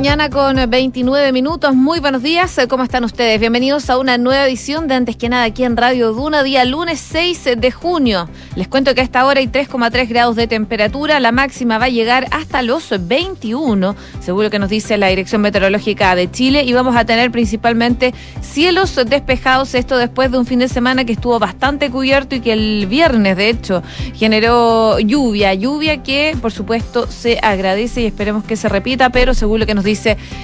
mañana con 29 minutos. Muy buenos días. ¿Cómo están ustedes? Bienvenidos a una nueva edición de Antes que nada aquí en Radio Duna, día lunes 6 de junio. Les cuento que a esta hora hay 3,3 grados de temperatura. La máxima va a llegar hasta los 21, seguro que nos dice la Dirección Meteorológica de Chile. Y vamos a tener principalmente cielos despejados. Esto después de un fin de semana que estuvo bastante cubierto y que el viernes, de hecho, generó lluvia. Lluvia que, por supuesto, se agradece y esperemos que se repita, pero según lo que nos dice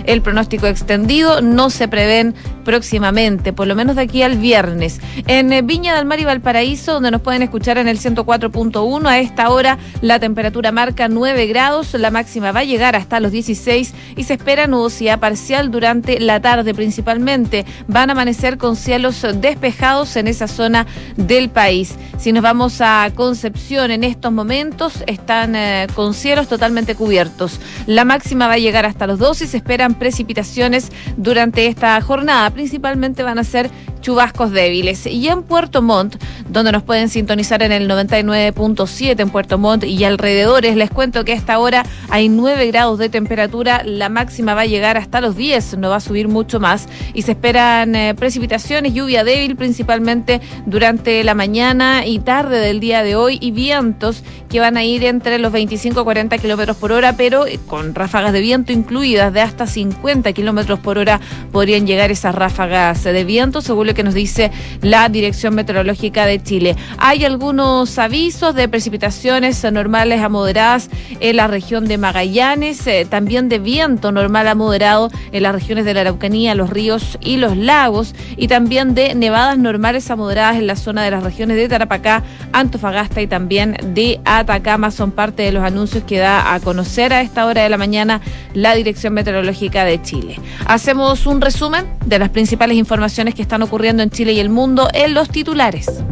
el pronóstico extendido, no se prevén próximamente, por lo menos de aquí al viernes. En eh, Viña del Mar y Valparaíso, donde nos pueden escuchar en el 104.1, a esta hora la temperatura marca 9 grados, la máxima va a llegar hasta los 16 y se espera nubosidad parcial durante la tarde principalmente. Van a amanecer con cielos despejados en esa zona del país. Si nos vamos a Concepción en estos momentos, están eh, con cielos totalmente cubiertos. La máxima va a llegar hasta los 12 y se esperan precipitaciones durante esta jornada. Principalmente van a ser chubascos débiles. Y en Puerto Montt, donde nos pueden sintonizar en el 99.7 en Puerto Montt y alrededores, les cuento que a esta hora hay 9 grados de temperatura, la máxima va a llegar hasta los 10, no va a subir mucho más y se esperan eh, precipitaciones, lluvia débil principalmente durante la mañana y tarde del día de hoy y vientos que van a ir entre los 25 a 40 kilómetros por hora, pero con ráfagas de viento incluidas de hasta 50 kilómetros por hora podrían llegar esas ráfagas de viento, según que nos dice la Dirección Meteorológica de Chile. Hay algunos avisos de precipitaciones normales a moderadas en la región de Magallanes, eh, también de viento normal a moderado en las regiones de la Araucanía, los ríos y los lagos, y también de nevadas normales a moderadas en la zona de las regiones de Tarapacá, Antofagasta y también de Atacama. Son parte de los anuncios que da a conocer a esta hora de la mañana la Dirección Meteorológica de Chile. Hacemos un resumen de las principales informaciones que están ocurriendo en Chile y el mundo en los titulares.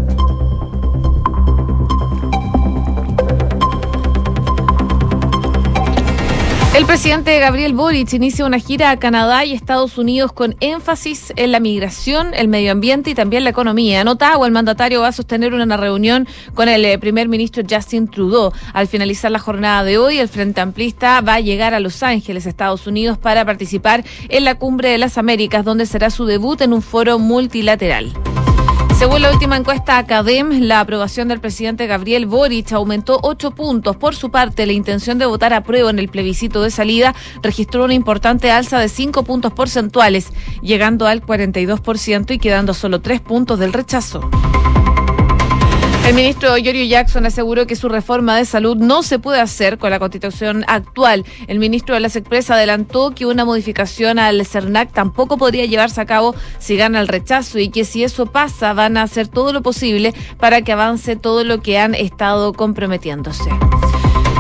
El presidente Gabriel Boric inicia una gira a Canadá y Estados Unidos con énfasis en la migración, el medio ambiente y también la economía. En Ottawa, el mandatario va a sostener una reunión con el eh, primer ministro Justin Trudeau. Al finalizar la jornada de hoy, el Frente Amplista va a llegar a Los Ángeles, Estados Unidos, para participar en la Cumbre de las Américas, donde será su debut en un foro multilateral. Según la última encuesta Academ, la aprobación del presidente Gabriel Boric aumentó ocho puntos. Por su parte, la intención de votar a prueba en el plebiscito de salida registró una importante alza de cinco puntos porcentuales, llegando al 42% y quedando solo tres puntos del rechazo. El ministro Yorio Jackson aseguró que su reforma de salud no se puede hacer con la constitución actual. El ministro de las Expresas adelantó que una modificación al CERNAC tampoco podría llevarse a cabo si gana el rechazo y que si eso pasa van a hacer todo lo posible para que avance todo lo que han estado comprometiéndose.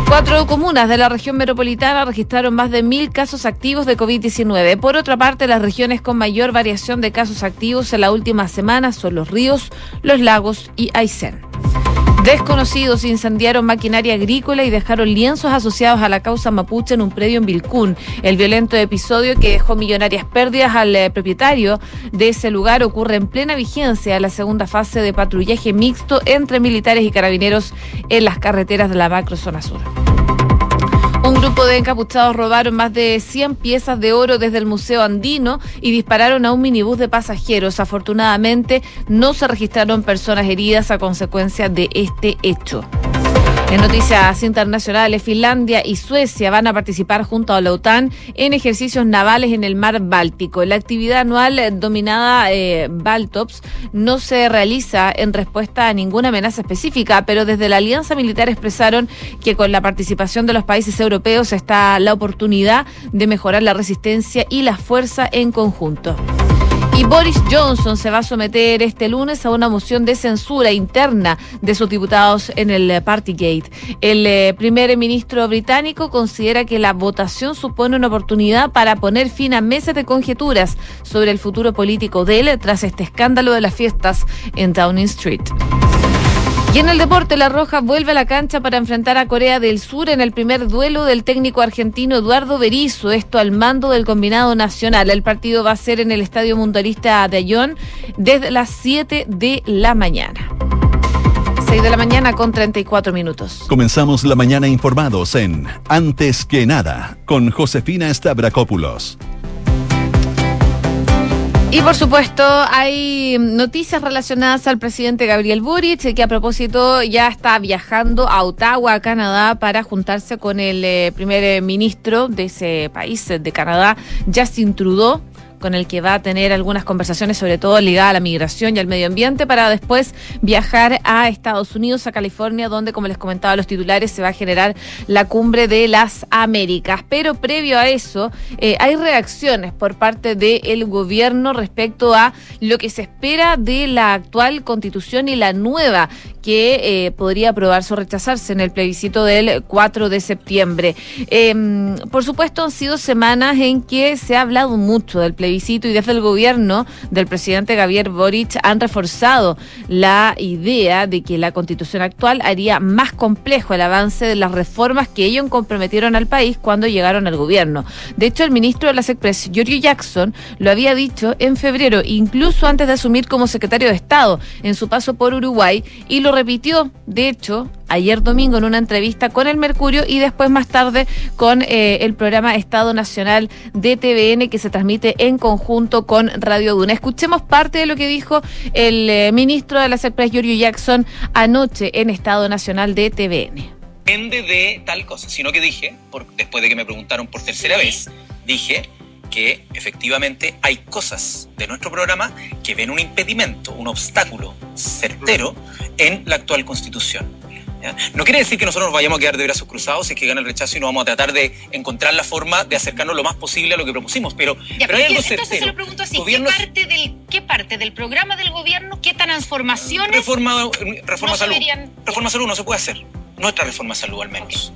Cuatro comunas de la región metropolitana registraron más de mil casos activos de COVID-19. Por otra parte, las regiones con mayor variación de casos activos en la última semana son los ríos, los lagos y Aysén. Desconocidos incendiaron maquinaria agrícola y dejaron lienzos asociados a la causa mapuche en un predio en Vilcún. El violento episodio que dejó millonarias pérdidas al eh, propietario de ese lugar ocurre en plena vigencia la segunda fase de patrullaje mixto entre militares y carabineros en las carreteras de la macrozona sur. Un grupo de encapuchados robaron más de 100 piezas de oro desde el Museo Andino y dispararon a un minibús de pasajeros. Afortunadamente, no se registraron personas heridas a consecuencia de este hecho. En noticias internacionales, Finlandia y Suecia van a participar junto a la OTAN en ejercicios navales en el mar Báltico. La actividad anual dominada eh, Baltops no se realiza en respuesta a ninguna amenaza específica, pero desde la Alianza Militar expresaron que con la participación de los países europeos está la oportunidad de mejorar la resistencia y la fuerza en conjunto. Y Boris Johnson se va a someter este lunes a una moción de censura interna de sus diputados en el Partygate. El eh, primer ministro británico considera que la votación supone una oportunidad para poner fin a meses de conjeturas sobre el futuro político de él tras este escándalo de las fiestas en Downing Street. Y en el deporte, La Roja vuelve a la cancha para enfrentar a Corea del Sur en el primer duelo del técnico argentino Eduardo Berizzo, esto al mando del combinado nacional. El partido va a ser en el Estadio Mundialista de Ayón desde las 7 de la mañana. 6 de la mañana con 34 minutos. Comenzamos la mañana informados en Antes que nada con Josefina Stavrakopoulos. Y por supuesto, hay noticias relacionadas al presidente Gabriel Boric, que a propósito ya está viajando a Ottawa, Canadá, para juntarse con el eh, primer ministro de ese país, de Canadá, Justin Trudeau con el que va a tener algunas conversaciones, sobre todo ligadas a la migración y al medio ambiente, para después viajar a Estados Unidos, a California, donde, como les comentaba los titulares, se va a generar la cumbre de las Américas. Pero previo a eso, eh, hay reacciones por parte del gobierno respecto a lo que se espera de la actual constitución y la nueva que eh, podría aprobarse o rechazarse en el plebiscito del 4 de septiembre. Em, por supuesto, han sido semanas en que se ha hablado mucho del plebiscito y desde el gobierno del presidente Javier Boric han reforzado la idea de que la constitución actual haría más complejo el avance de las reformas que ellos comprometieron al país cuando llegaron al gobierno. De hecho, el ministro de la SECPRES, Giorgio Jackson, lo había dicho en febrero, incluso antes de asumir como secretario de Estado en su paso por Uruguay, y lo repitió, de hecho, ayer domingo en una entrevista con el Mercurio y después más tarde con eh, el programa Estado Nacional de TVN que se transmite en conjunto con Radio Duna. Escuchemos parte de lo que dijo el eh, ministro de la SECPRES, Giorgio Jackson, anoche en Estado Nacional de TVN. Depende de tal cosa, sino que dije, por, después de que me preguntaron por tercera vez, dije que efectivamente hay cosas de nuestro programa que ven un impedimento, un obstáculo certero en la actual constitución. No quiere decir que nosotros nos vayamos a quedar de brazos cruzados si es que gana el rechazo y no vamos a tratar de encontrar la forma de acercarnos lo más posible a lo que propusimos. Pero, pero hay algo Entonces se lo pregunto así, ¿qué, parte del, ¿qué parte del programa del gobierno, qué transformaciones reforma, reforma no salud. deberían- Reforma salud no se puede hacer. Nuestra reforma salud al menos.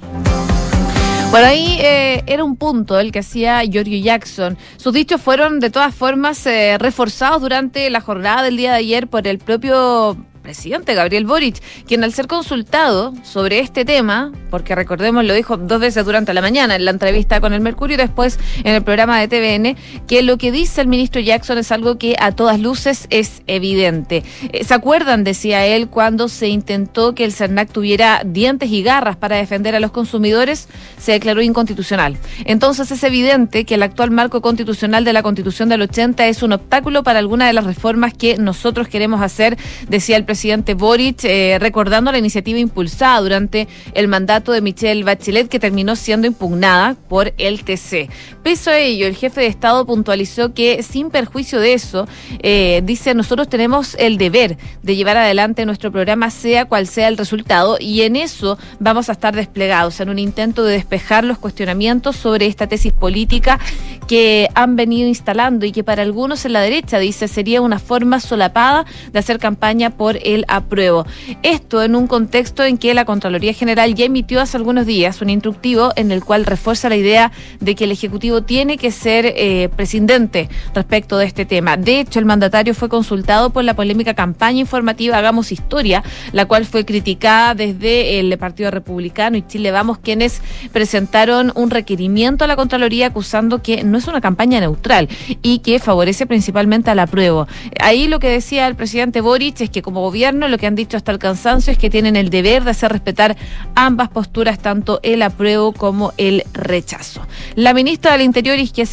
Bueno, ahí eh, era un punto el que hacía Giorgio Jackson. Sus dichos fueron de todas formas eh, reforzados durante la jornada del día de ayer por el propio presidente Gabriel Boric, quien al ser consultado sobre este tema, porque recordemos lo dijo dos veces durante la mañana en la entrevista con el Mercurio y después en el programa de TVN, que lo que dice el ministro Jackson es algo que a todas luces es evidente. Eh, ¿Se acuerdan, decía él, cuando se intentó que el CERNAC tuviera dientes y garras para defender a los consumidores? Se declaró inconstitucional. Entonces es evidente que el actual marco constitucional de la Constitución del 80 es un obstáculo para alguna de las reformas que nosotros queremos hacer, decía el presidente Boric, eh, recordando la iniciativa impulsada durante el mandato de Michelle Bachelet que terminó siendo impugnada por el TC. Pese a ello, el jefe de Estado puntualizó que sin perjuicio de eso, eh, dice, nosotros tenemos el deber de llevar adelante nuestro programa sea cual sea el resultado y en eso vamos a estar desplegados en un intento de despejar los cuestionamientos sobre esta tesis política que han venido instalando y que para algunos en la derecha, dice, sería una forma solapada de hacer campaña por el apruebo. Esto en un contexto en que la Contraloría General ya emitió hace algunos días un instructivo en el cual refuerza la idea de que el Ejecutivo tiene que ser eh, prescindente respecto de este tema. De hecho, el mandatario fue consultado por la polémica campaña informativa Hagamos Historia, la cual fue criticada desde el Partido Republicano y Chile Vamos, quienes presentaron un requerimiento a la Contraloría acusando que no es una campaña neutral y que favorece principalmente al apruebo. Ahí lo que decía el presidente Boric es que como gobierno lo que han dicho hasta el cansancio es que tienen el deber de hacer respetar ambas posturas, tanto el apruebo como el rechazo. La ministra del Interior, Isquia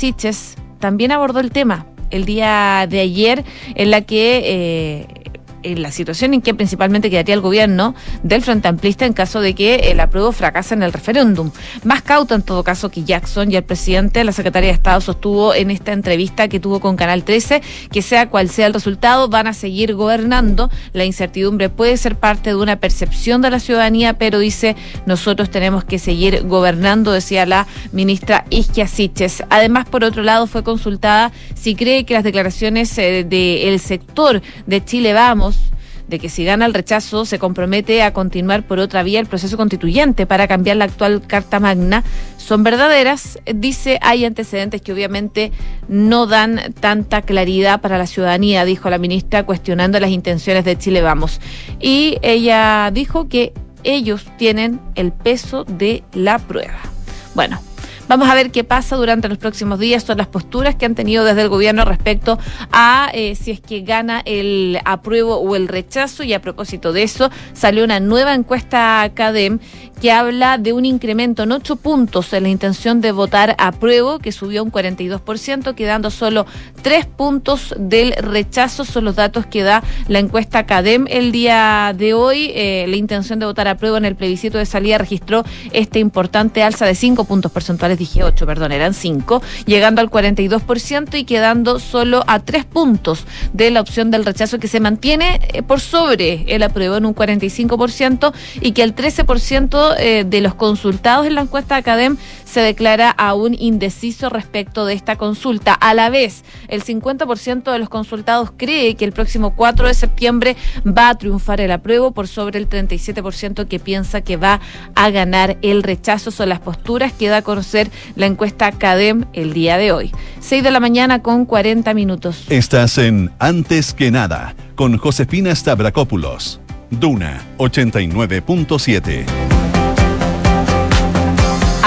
también abordó el tema el día de ayer en la que... Eh, en la situación en que principalmente quedaría el gobierno del Frente Amplista en caso de que el apruebo fracase en el referéndum. Más cauta en todo caso que Jackson y el presidente, la secretaria de Estado sostuvo en esta entrevista que tuvo con Canal 13 que sea cual sea el resultado, van a seguir gobernando. La incertidumbre puede ser parte de una percepción de la ciudadanía, pero dice nosotros tenemos que seguir gobernando, decía la ministra Isquia Siches. Además, por otro lado, fue consultada si cree que las declaraciones eh, del sector de Chile Vamos de que si gana el rechazo se compromete a continuar por otra vía el proceso constituyente para cambiar la actual Carta Magna son verdaderas. Dice, hay antecedentes que obviamente no dan tanta claridad para la ciudadanía, dijo la ministra, cuestionando las intenciones de Chile Vamos. Y ella dijo que ellos tienen el peso de la prueba. Bueno, Vamos a ver qué pasa durante los próximos días, son las posturas que han tenido desde el gobierno respecto a eh, si es que gana el apruebo o el rechazo. Y a propósito de eso, salió una nueva encuesta CADEM que habla de un incremento en ocho puntos en la intención de votar apruebo, que subió un 42%, quedando solo tres puntos del rechazo. Son los datos que da la encuesta CADEM el día de hoy. Eh, la intención de votar apruebo en el plebiscito de salida registró este importante alza de cinco puntos porcentuales, dije ocho, perdón, eran cinco, llegando al 42% y quedando solo a tres puntos de la opción del rechazo que se mantiene eh, por sobre el apruebo en un 45% y que el 13% eh, de los consultados en la encuesta de Academ se declara aún indeciso respecto de esta consulta. A la vez, el 50% de los consultados cree que el próximo 4 de septiembre va a triunfar el apruebo por sobre el 37% que piensa que va a ganar el rechazo. Son las posturas que da a conocer la encuesta CADEM el día de hoy. 6 de la mañana con 40 minutos. Estás en Antes que nada con Josefina Stavrakopoulos. Duna 89.7.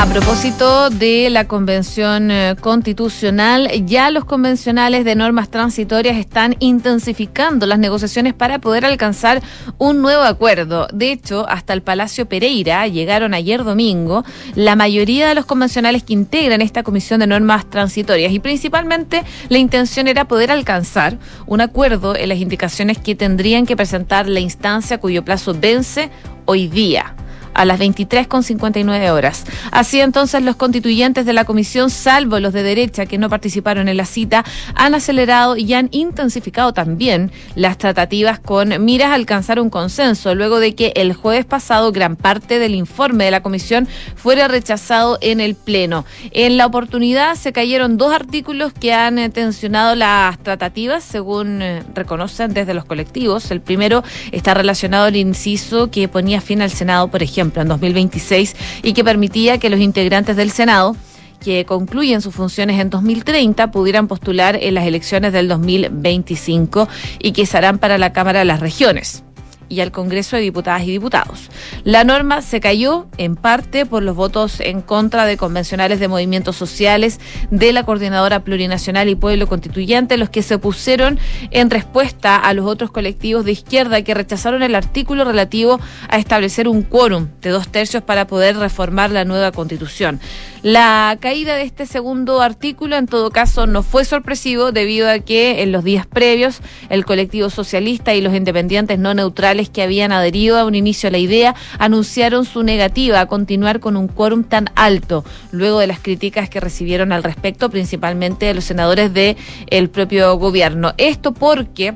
A propósito de la convención eh, constitucional, ya los convencionales de normas transitorias están intensificando las negociaciones para poder alcanzar un nuevo acuerdo. De hecho, hasta el Palacio Pereira llegaron ayer domingo la mayoría de los convencionales que integran esta comisión de normas transitorias y principalmente la intención era poder alcanzar un acuerdo en las indicaciones que tendrían que presentar la instancia cuyo plazo vence hoy día a las 23.59 horas. Así entonces los constituyentes de la comisión, salvo los de derecha que no participaron en la cita, han acelerado y han intensificado también las tratativas con miras a alcanzar un consenso, luego de que el jueves pasado gran parte del informe de la comisión fuera rechazado en el Pleno. En la oportunidad se cayeron dos artículos que han eh, tensionado las tratativas, según eh, reconocen desde los colectivos. El primero está relacionado al inciso que ponía fin al Senado, por ejemplo en 2026, y que permitía que los integrantes del Senado que concluyen sus funciones en 2030 pudieran postular en las elecciones del 2025 y que se harán para la Cámara de las Regiones y al Congreso de Diputadas y Diputados. La norma se cayó en parte por los votos en contra de convencionales de movimientos sociales, de la Coordinadora Plurinacional y Pueblo Constituyente, los que se opusieron en respuesta a los otros colectivos de izquierda que rechazaron el artículo relativo a establecer un quórum de dos tercios para poder reformar la nueva constitución. La caída de este segundo artículo, en todo caso, no fue sorpresivo debido a que en los días previos el colectivo socialista y los independientes no neutrales que habían adherido a un inicio a la idea anunciaron su negativa a continuar con un quórum tan alto, luego de las críticas que recibieron al respecto, principalmente de los senadores del el propio gobierno. Esto porque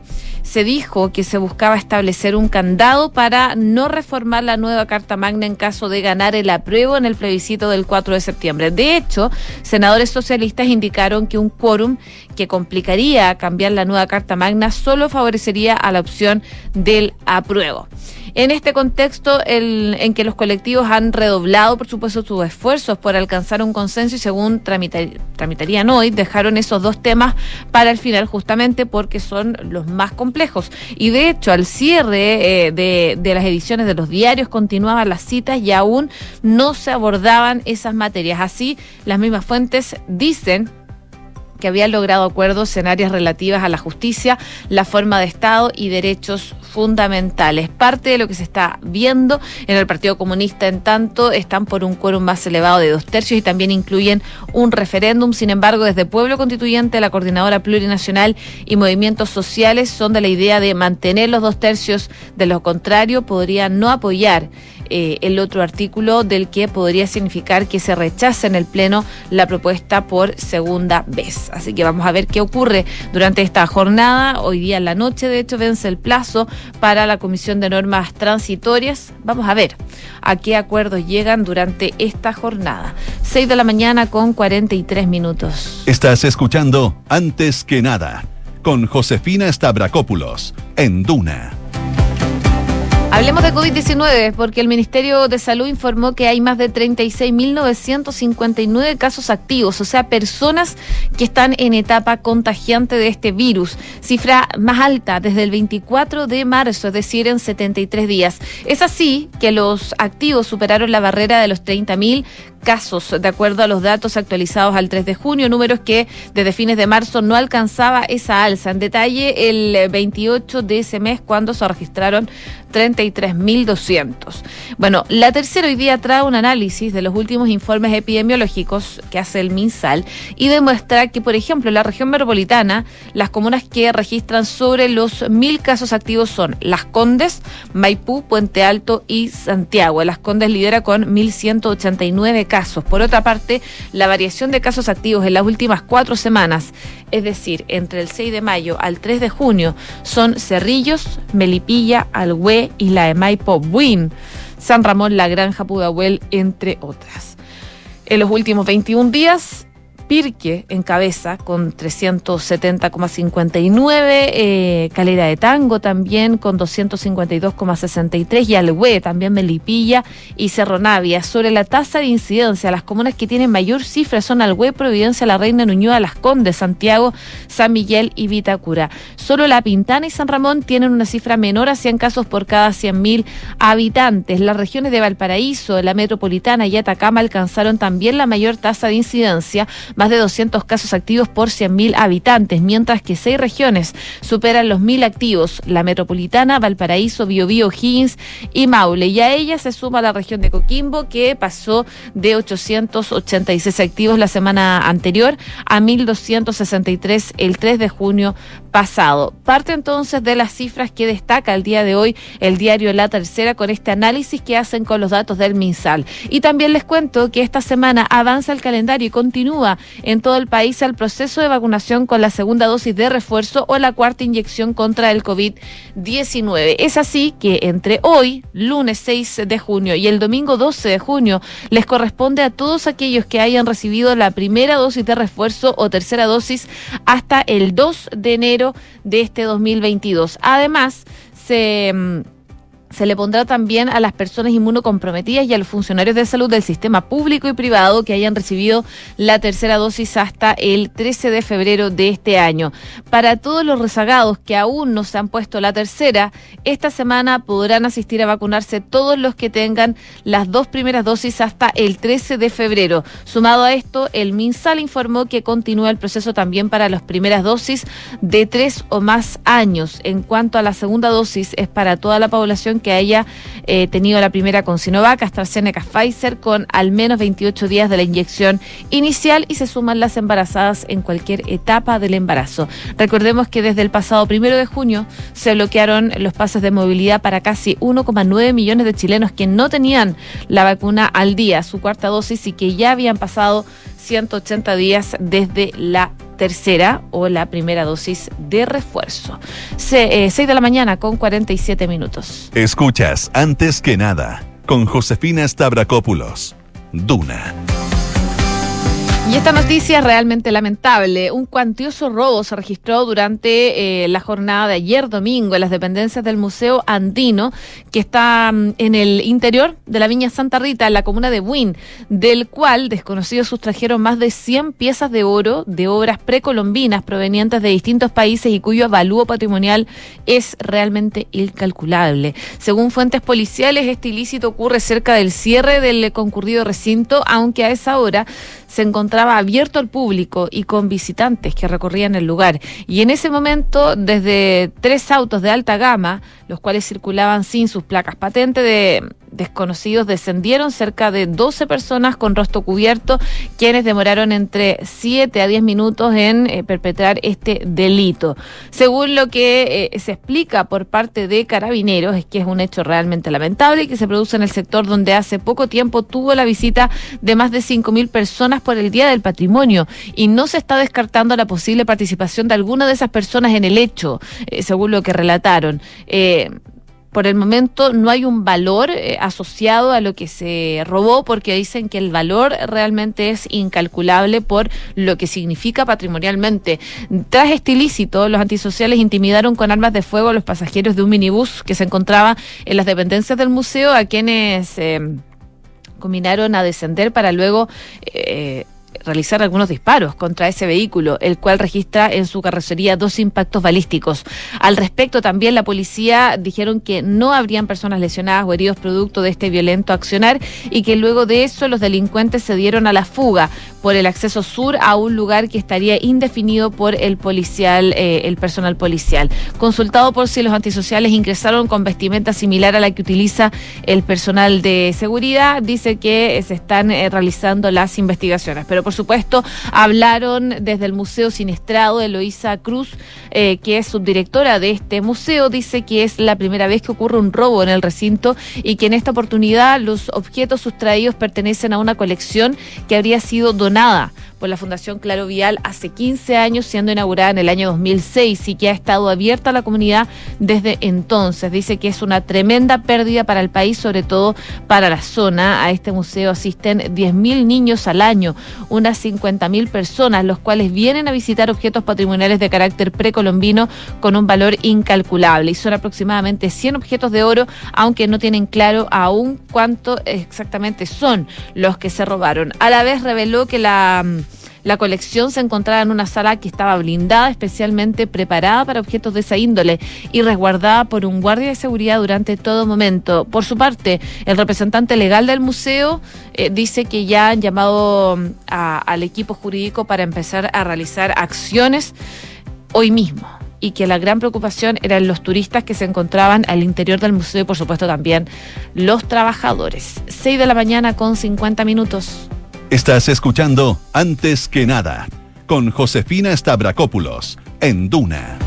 se dijo que se buscaba establecer un candado para no reformar la nueva Carta Magna en caso de ganar el apruebo en el plebiscito del 4 de septiembre. De hecho, senadores socialistas indicaron que un quórum que complicaría cambiar la nueva Carta Magna solo favorecería a la opción del apruebo. En este contexto en que los colectivos han redoblado, por supuesto, sus esfuerzos por alcanzar un consenso y según tramitarían hoy, dejaron esos dos temas para el final justamente porque son los más complejos. Y de hecho, al cierre eh, de, de las ediciones de los diarios continuaban las citas y aún no se abordaban esas materias. Así, las mismas fuentes dicen que había logrado acuerdos en áreas relativas a la justicia, la forma de Estado y derechos fundamentales. Parte de lo que se está viendo en el Partido Comunista, en tanto, están por un quórum más elevado de dos tercios y también incluyen un referéndum. Sin embargo, desde Pueblo Constituyente, la Coordinadora Plurinacional y Movimientos Sociales son de la idea de mantener los dos tercios, de lo contrario, podrían no apoyar eh, el otro artículo del que podría significar que se rechace en el Pleno la propuesta por segunda vez. Así que vamos a ver qué ocurre durante esta jornada. Hoy día en la noche, de hecho, vence el plazo para la Comisión de Normas Transitorias. Vamos a ver a qué acuerdos llegan durante esta jornada. 6 de la mañana con 43 minutos. Estás escuchando Antes que nada con Josefina Stavrakopoulos en Duna Hablemos de COVID-19 porque el Ministerio de Salud informó que hay más de 36.959 casos activos, o sea, personas que están en etapa contagiante de este virus, cifra más alta desde el 24 de marzo, es decir, en 73 días. Es así que los activos superaron la barrera de los 30.000 casos, de acuerdo a los datos actualizados al 3 de junio, números que desde fines de marzo no alcanzaba esa alza. En detalle, el 28 de ese mes, cuando se registraron 33.200. Bueno, la tercera hoy día trae un análisis de los últimos informes epidemiológicos que hace el MinSal y demuestra que, por ejemplo, en la región metropolitana, las comunas que registran sobre los mil casos activos son Las Condes, Maipú, Puente Alto y Santiago. Las Condes lidera con 1.189 casos. Por otra parte, la variación de casos activos en las últimas cuatro semanas, es decir, entre el 6 de mayo al 3 de junio, son Cerrillos, Melipilla, Alhué, Isla de Maipo, Buin, San Ramón, La Granja, Pudahuel, entre otras. En los últimos 21 días, Pirque en cabeza con 370,59, eh, Calera de Tango también con 252,63 y Alhué también Melipilla y Cerro Navia. Sobre la tasa de incidencia, las comunas que tienen mayor cifra son Alhué, Providencia, La Reina, Nuñoa, Las Condes, Santiago, San Miguel y Vitacura. Solo La Pintana y San Ramón tienen una cifra menor a 100 casos por cada 100.000 habitantes. Las regiones de Valparaíso, la metropolitana y Atacama alcanzaron también la mayor tasa de incidencia, más de 200 casos activos por 100.000 habitantes, mientras que seis regiones superan los 1.000 activos, la metropolitana, Valparaíso, Biobío, Higgins y Maule. Y a ella se suma la región de Coquimbo, que pasó de 886 activos la semana anterior a 1.263 el 3 de junio pasado. Parte entonces de las cifras que destaca el día de hoy el diario La Tercera con este análisis que hacen con los datos del MinSal. Y también les cuento que esta semana avanza el calendario y continúa en todo el país el proceso de vacunación con la segunda dosis de refuerzo o la cuarta inyección contra el COVID-19. Es así que entre hoy, lunes 6 de junio, y el domingo 12 de junio, les corresponde a todos aquellos que hayan recibido la primera dosis de refuerzo o tercera dosis hasta el 2 de enero de este 2022. Además, se mm, se le pondrá también a las personas inmunocomprometidas y a los funcionarios de salud del sistema público y privado que hayan recibido la tercera dosis hasta el 13 de febrero de este año. Para todos los rezagados que aún no se han puesto la tercera, esta semana podrán asistir a vacunarse todos los que tengan las dos primeras dosis hasta el 13 de febrero. Sumado a esto, el MinSal informó que continúa el proceso también para las primeras dosis de tres o más años. En cuanto a la segunda dosis, es para toda la población que haya eh, tenido la primera con Sinovac, AstraZeneca, Pfizer, con al menos 28 días de la inyección inicial y se suman las embarazadas en cualquier etapa del embarazo. Recordemos que desde el pasado primero de junio se bloquearon los pases de movilidad para casi 1,9 millones de chilenos que no tenían la vacuna al día, su cuarta dosis y que ya habían pasado 180 días desde la tercera o la primera dosis de refuerzo. Se, 6 eh, de la mañana con 47 minutos. Escuchas antes que nada con Josefina Stavrakopoulos. Duna. Y esta noticia es realmente lamentable. Un cuantioso robo se registró durante eh, la jornada de ayer domingo en las dependencias del Museo Andino, que está mm, en el interior de la Viña Santa Rita, en la comuna de Buin, del cual desconocidos sustrajeron más de 100 piezas de oro de obras precolombinas provenientes de distintos países y cuyo avalúo patrimonial es realmente incalculable. Según fuentes policiales, este ilícito ocurre cerca del cierre del concurrido recinto, aunque a esa hora se encontraba abierto al público y con visitantes que recorrían el lugar. Y en ese momento, desde tres autos de alta gama, los cuales circulaban sin sus placas patentes de desconocidos descendieron cerca de 12 personas con rostro cubierto, quienes demoraron entre 7 a 10 minutos en eh, perpetrar este delito. Según lo que eh, se explica por parte de carabineros, es que es un hecho realmente lamentable y que se produce en el sector donde hace poco tiempo tuvo la visita de más de 5.000 personas por el Día del Patrimonio y no se está descartando la posible participación de alguna de esas personas en el hecho, eh, según lo que relataron por el momento no hay un valor eh, asociado a lo que se robó porque dicen que el valor realmente es incalculable por lo que significa patrimonialmente. Tras este ilícito, los antisociales intimidaron con armas de fuego a los pasajeros de un minibús que se encontraba en las dependencias del museo a quienes eh, combinaron a descender para luego... Eh, realizar algunos disparos contra ese vehículo, el cual registra en su carrocería dos impactos balísticos. Al respecto, también la policía dijeron que no habrían personas lesionadas o heridos producto de este violento accionar y que luego de eso los delincuentes se dieron a la fuga por el acceso sur a un lugar que estaría indefinido por el policial, eh, el personal policial. Consultado por si los antisociales ingresaron con vestimenta similar a la que utiliza el personal de seguridad, dice que se están eh, realizando las investigaciones. Pero por supuesto, hablaron desde el Museo Siniestrado, Eloísa Cruz, eh, que es subdirectora de este museo, dice que es la primera vez que ocurre un robo en el recinto y que en esta oportunidad los objetos sustraídos pertenecen a una colección que habría sido donada por la Fundación Claro Vial hace 15 años, siendo inaugurada en el año 2006 y que ha estado abierta a la comunidad desde entonces. Dice que es una tremenda pérdida para el país, sobre todo para la zona. A este museo asisten 10.000 niños al año, unas 50.000 personas, los cuales vienen a visitar objetos patrimoniales de carácter precolombino con un valor incalculable. Y son aproximadamente 100 objetos de oro, aunque no tienen claro aún cuánto exactamente son los que se robaron. A la vez reveló que la mm, la colección se encontraba en una sala que estaba blindada, especialmente preparada para objetos de esa índole y resguardada por un guardia de seguridad durante todo momento. Por su parte, el representante legal del museo eh, dice que ya han llamado mm, al equipo jurídico para empezar a realizar acciones hoy mismo y que la gran preocupación eran los turistas que se encontraban al interior del museo y por supuesto también los trabajadores. 6 de la mañana con 50 minutos. Estás escuchando Antes que nada con Josefina Stavrakopoulos en Duna.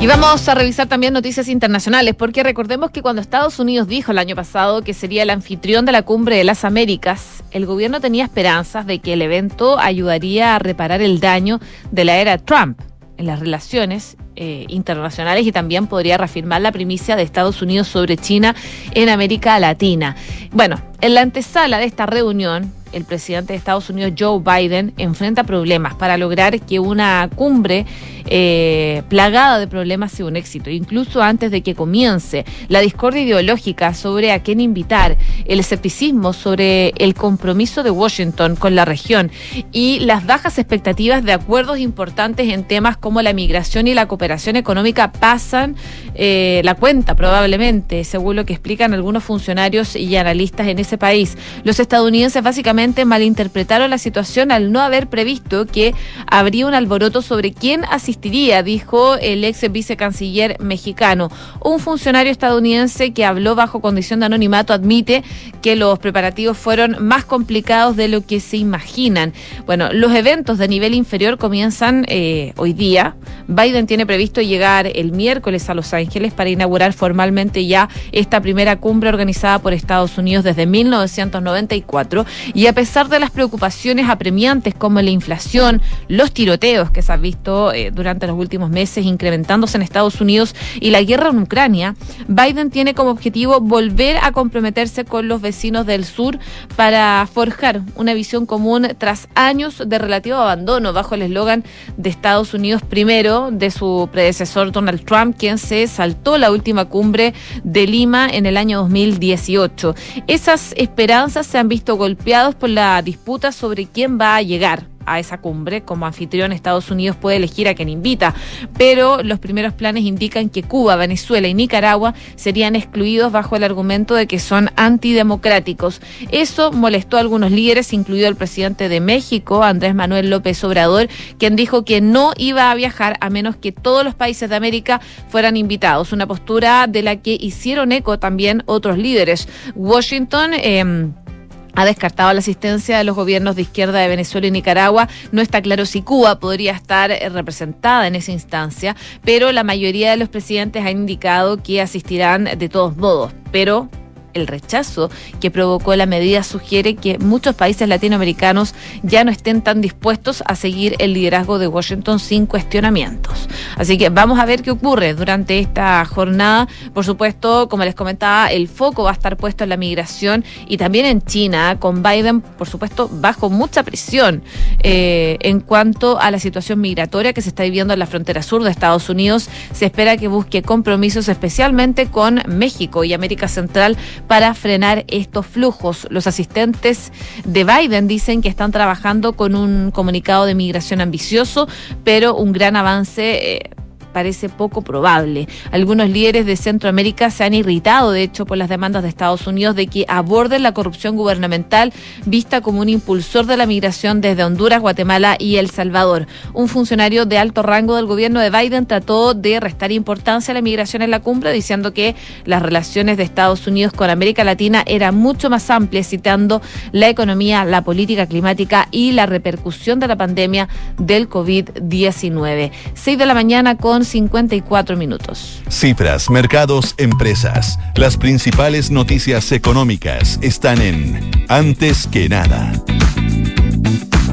Y vamos a revisar también noticias internacionales, porque recordemos que cuando Estados Unidos dijo el año pasado que sería el anfitrión de la Cumbre de las Américas, el gobierno tenía esperanzas de que el evento ayudaría a reparar el daño de la era Trump en las relaciones eh, internacionales y también podría reafirmar la primicia de Estados Unidos sobre China en América Latina. Bueno, en la antesala de esta reunión, el presidente de Estados Unidos, Joe Biden, enfrenta problemas para lograr que una cumbre eh, plagada de problemas sea un éxito, incluso antes de que comience la discordia ideológica sobre a quién invitar, el escepticismo sobre el compromiso de Washington con la región y las bajas expectativas de acuerdos importantes en temas como la migración y la cooperación económica pasan eh, la cuenta probablemente, según lo que explican algunos funcionarios y analistas en ese país. Los estadounidenses básicamente malinterpretaron la situación al no haber previsto que habría un alboroto sobre quién dijo el ex vicecanciller mexicano. Un funcionario estadounidense que habló bajo condición de anonimato admite que los preparativos fueron más complicados de lo que se imaginan. Bueno, los eventos de nivel inferior comienzan eh, hoy día. Biden tiene previsto llegar el miércoles a Los Ángeles para inaugurar formalmente ya esta primera cumbre organizada por Estados Unidos desde 1994 y a pesar de las preocupaciones apremiantes como la inflación, los tiroteos que se han visto eh, durante los últimos meses incrementándose en Estados Unidos y la guerra en Ucrania, Biden tiene como objetivo volver a comprometerse con los vecinos del sur para forjar una visión común tras años de relativo abandono bajo el eslogan de Estados Unidos primero de su predecesor Donald Trump, quien se saltó la última cumbre de Lima en el año 2018. Esas esperanzas se han visto golpeados por la disputa sobre quién va a llegar a esa cumbre. Como anfitrión, Estados Unidos puede elegir a quien invita, pero los primeros planes indican que Cuba, Venezuela y Nicaragua serían excluidos bajo el argumento de que son antidemocráticos. Eso molestó a algunos líderes, incluido el presidente de México, Andrés Manuel López Obrador, quien dijo que no iba a viajar a menos que todos los países de América fueran invitados. Una postura de la que hicieron eco también otros líderes. Washington. Eh, ha descartado la asistencia de los gobiernos de izquierda de Venezuela y Nicaragua. No está claro si Cuba podría estar eh, representada en esa instancia, pero la mayoría de los presidentes ha indicado que asistirán de todos modos. Pero el rechazo que provocó la medida sugiere que muchos países latinoamericanos ya no estén tan dispuestos a seguir el liderazgo de Washington sin cuestionamientos. Así que vamos a ver qué ocurre durante esta jornada. Por supuesto, como les comentaba, el foco va a estar puesto en la migración y también en China, con Biden, por supuesto, bajo mucha presión eh, en cuanto a la situación migratoria que se está viviendo en la frontera sur de Estados Unidos. Se espera que busque compromisos especialmente con México y América Central para frenar estos flujos. Los asistentes de Biden dicen que están trabajando con un comunicado de migración ambicioso, pero un gran avance. Eh, parece poco probable. Algunos líderes de Centroamérica se han irritado, de hecho, por las demandas de Estados Unidos de que aborden la corrupción gubernamental vista como un impulsor de la migración desde Honduras, Guatemala y El Salvador. Un funcionario de alto rango del gobierno de Biden trató de restar importancia a la migración en la cumbre, diciendo que las relaciones de Estados Unidos con América Latina eran mucho más amplias, citando la economía, la política climática y la repercusión de la pandemia del COVID-19. 6 de la mañana con 54 minutos. Cifras, mercados, empresas. Las principales noticias económicas están en Antes que nada.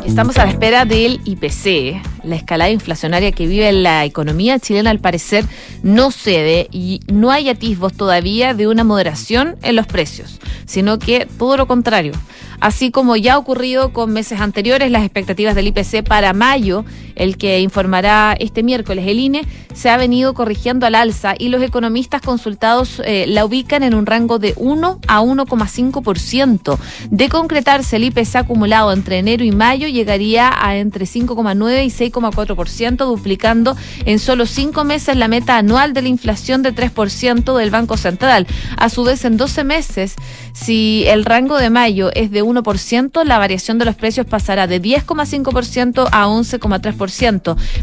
Estamos a la espera del IPC. La escalada inflacionaria que vive la economía chilena al parecer no cede y no hay atisbos todavía de una moderación en los precios, sino que todo lo contrario. Así como ya ha ocurrido con meses anteriores, las expectativas del IPC para mayo, el que informará este miércoles el INE, se ha venido corrigiendo al alza y los economistas consultados eh, la ubican en un rango de 1 a 1,5%. De concretarse el IPC acumulado entre enero y mayo llegaría a entre 5,9 y 6,4%, duplicando en solo cinco meses la meta anual de la inflación de 3% del Banco Central. A su vez, en 12 meses, si el rango de mayo es de 1%, la variación de los precios pasará de 10,5% a 11,3%,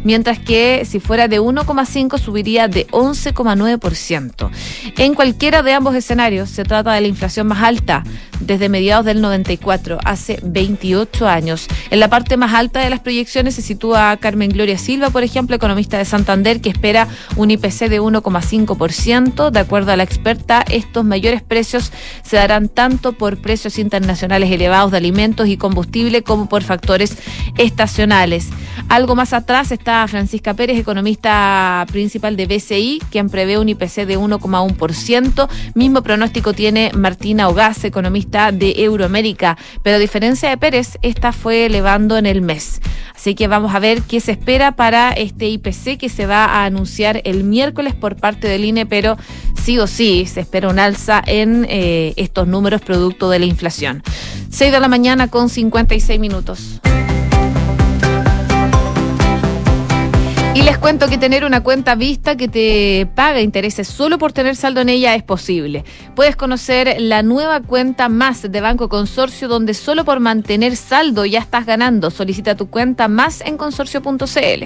mientras que si fuera de 1,5% subiría de 11,9%. En cualquiera de ambos escenarios se trata de la inflación más alta desde mediados del 94, hace 28 años. En la parte más alta de las proyecciones se sitúa Carmen Gloria Silva, por ejemplo, economista de Santander, que espera un IPC de 1,5%. De acuerdo a la experta, estos mayores precios se darán tanto por precios internacionales elevados de alimentos y combustible como por factores estacionales. Algo más atrás está Francisca Pérez, economista principal de BCI, quien prevé un IPC de 1,1%. Mismo pronóstico tiene Martina Ogaz, economista de Euroamérica, pero a diferencia de Pérez, esta fue elevando en el mes. Así que vamos a ver qué se espera para este IPC que se va a anunciar el miércoles por parte del INE, pero sí o sí se espera un alza en eh, estos números producto de la inflación. 6 de la mañana con 56 minutos. Y les cuento que tener una cuenta vista que te paga intereses solo por tener saldo en ella es posible. Puedes conocer la nueva cuenta más de Banco Consorcio donde solo por mantener saldo ya estás ganando. Solicita tu cuenta más en consorcio.cl.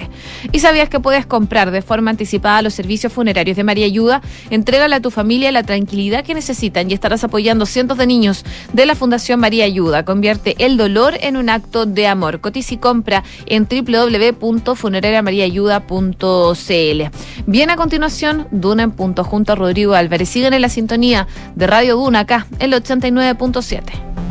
¿Y sabías que puedes comprar de forma anticipada los servicios funerarios de María Ayuda? Entrégale a tu familia la tranquilidad que necesitan y estarás apoyando cientos de niños de la Fundación María Ayuda. Convierte el dolor en un acto de amor. Cotiza y compra en www.funerariamariaayuda Duna.cl. Bien a continuación, Duna en punto junto a Rodrigo Álvarez. Sigan en la sintonía de Radio Duna acá, el 89.7.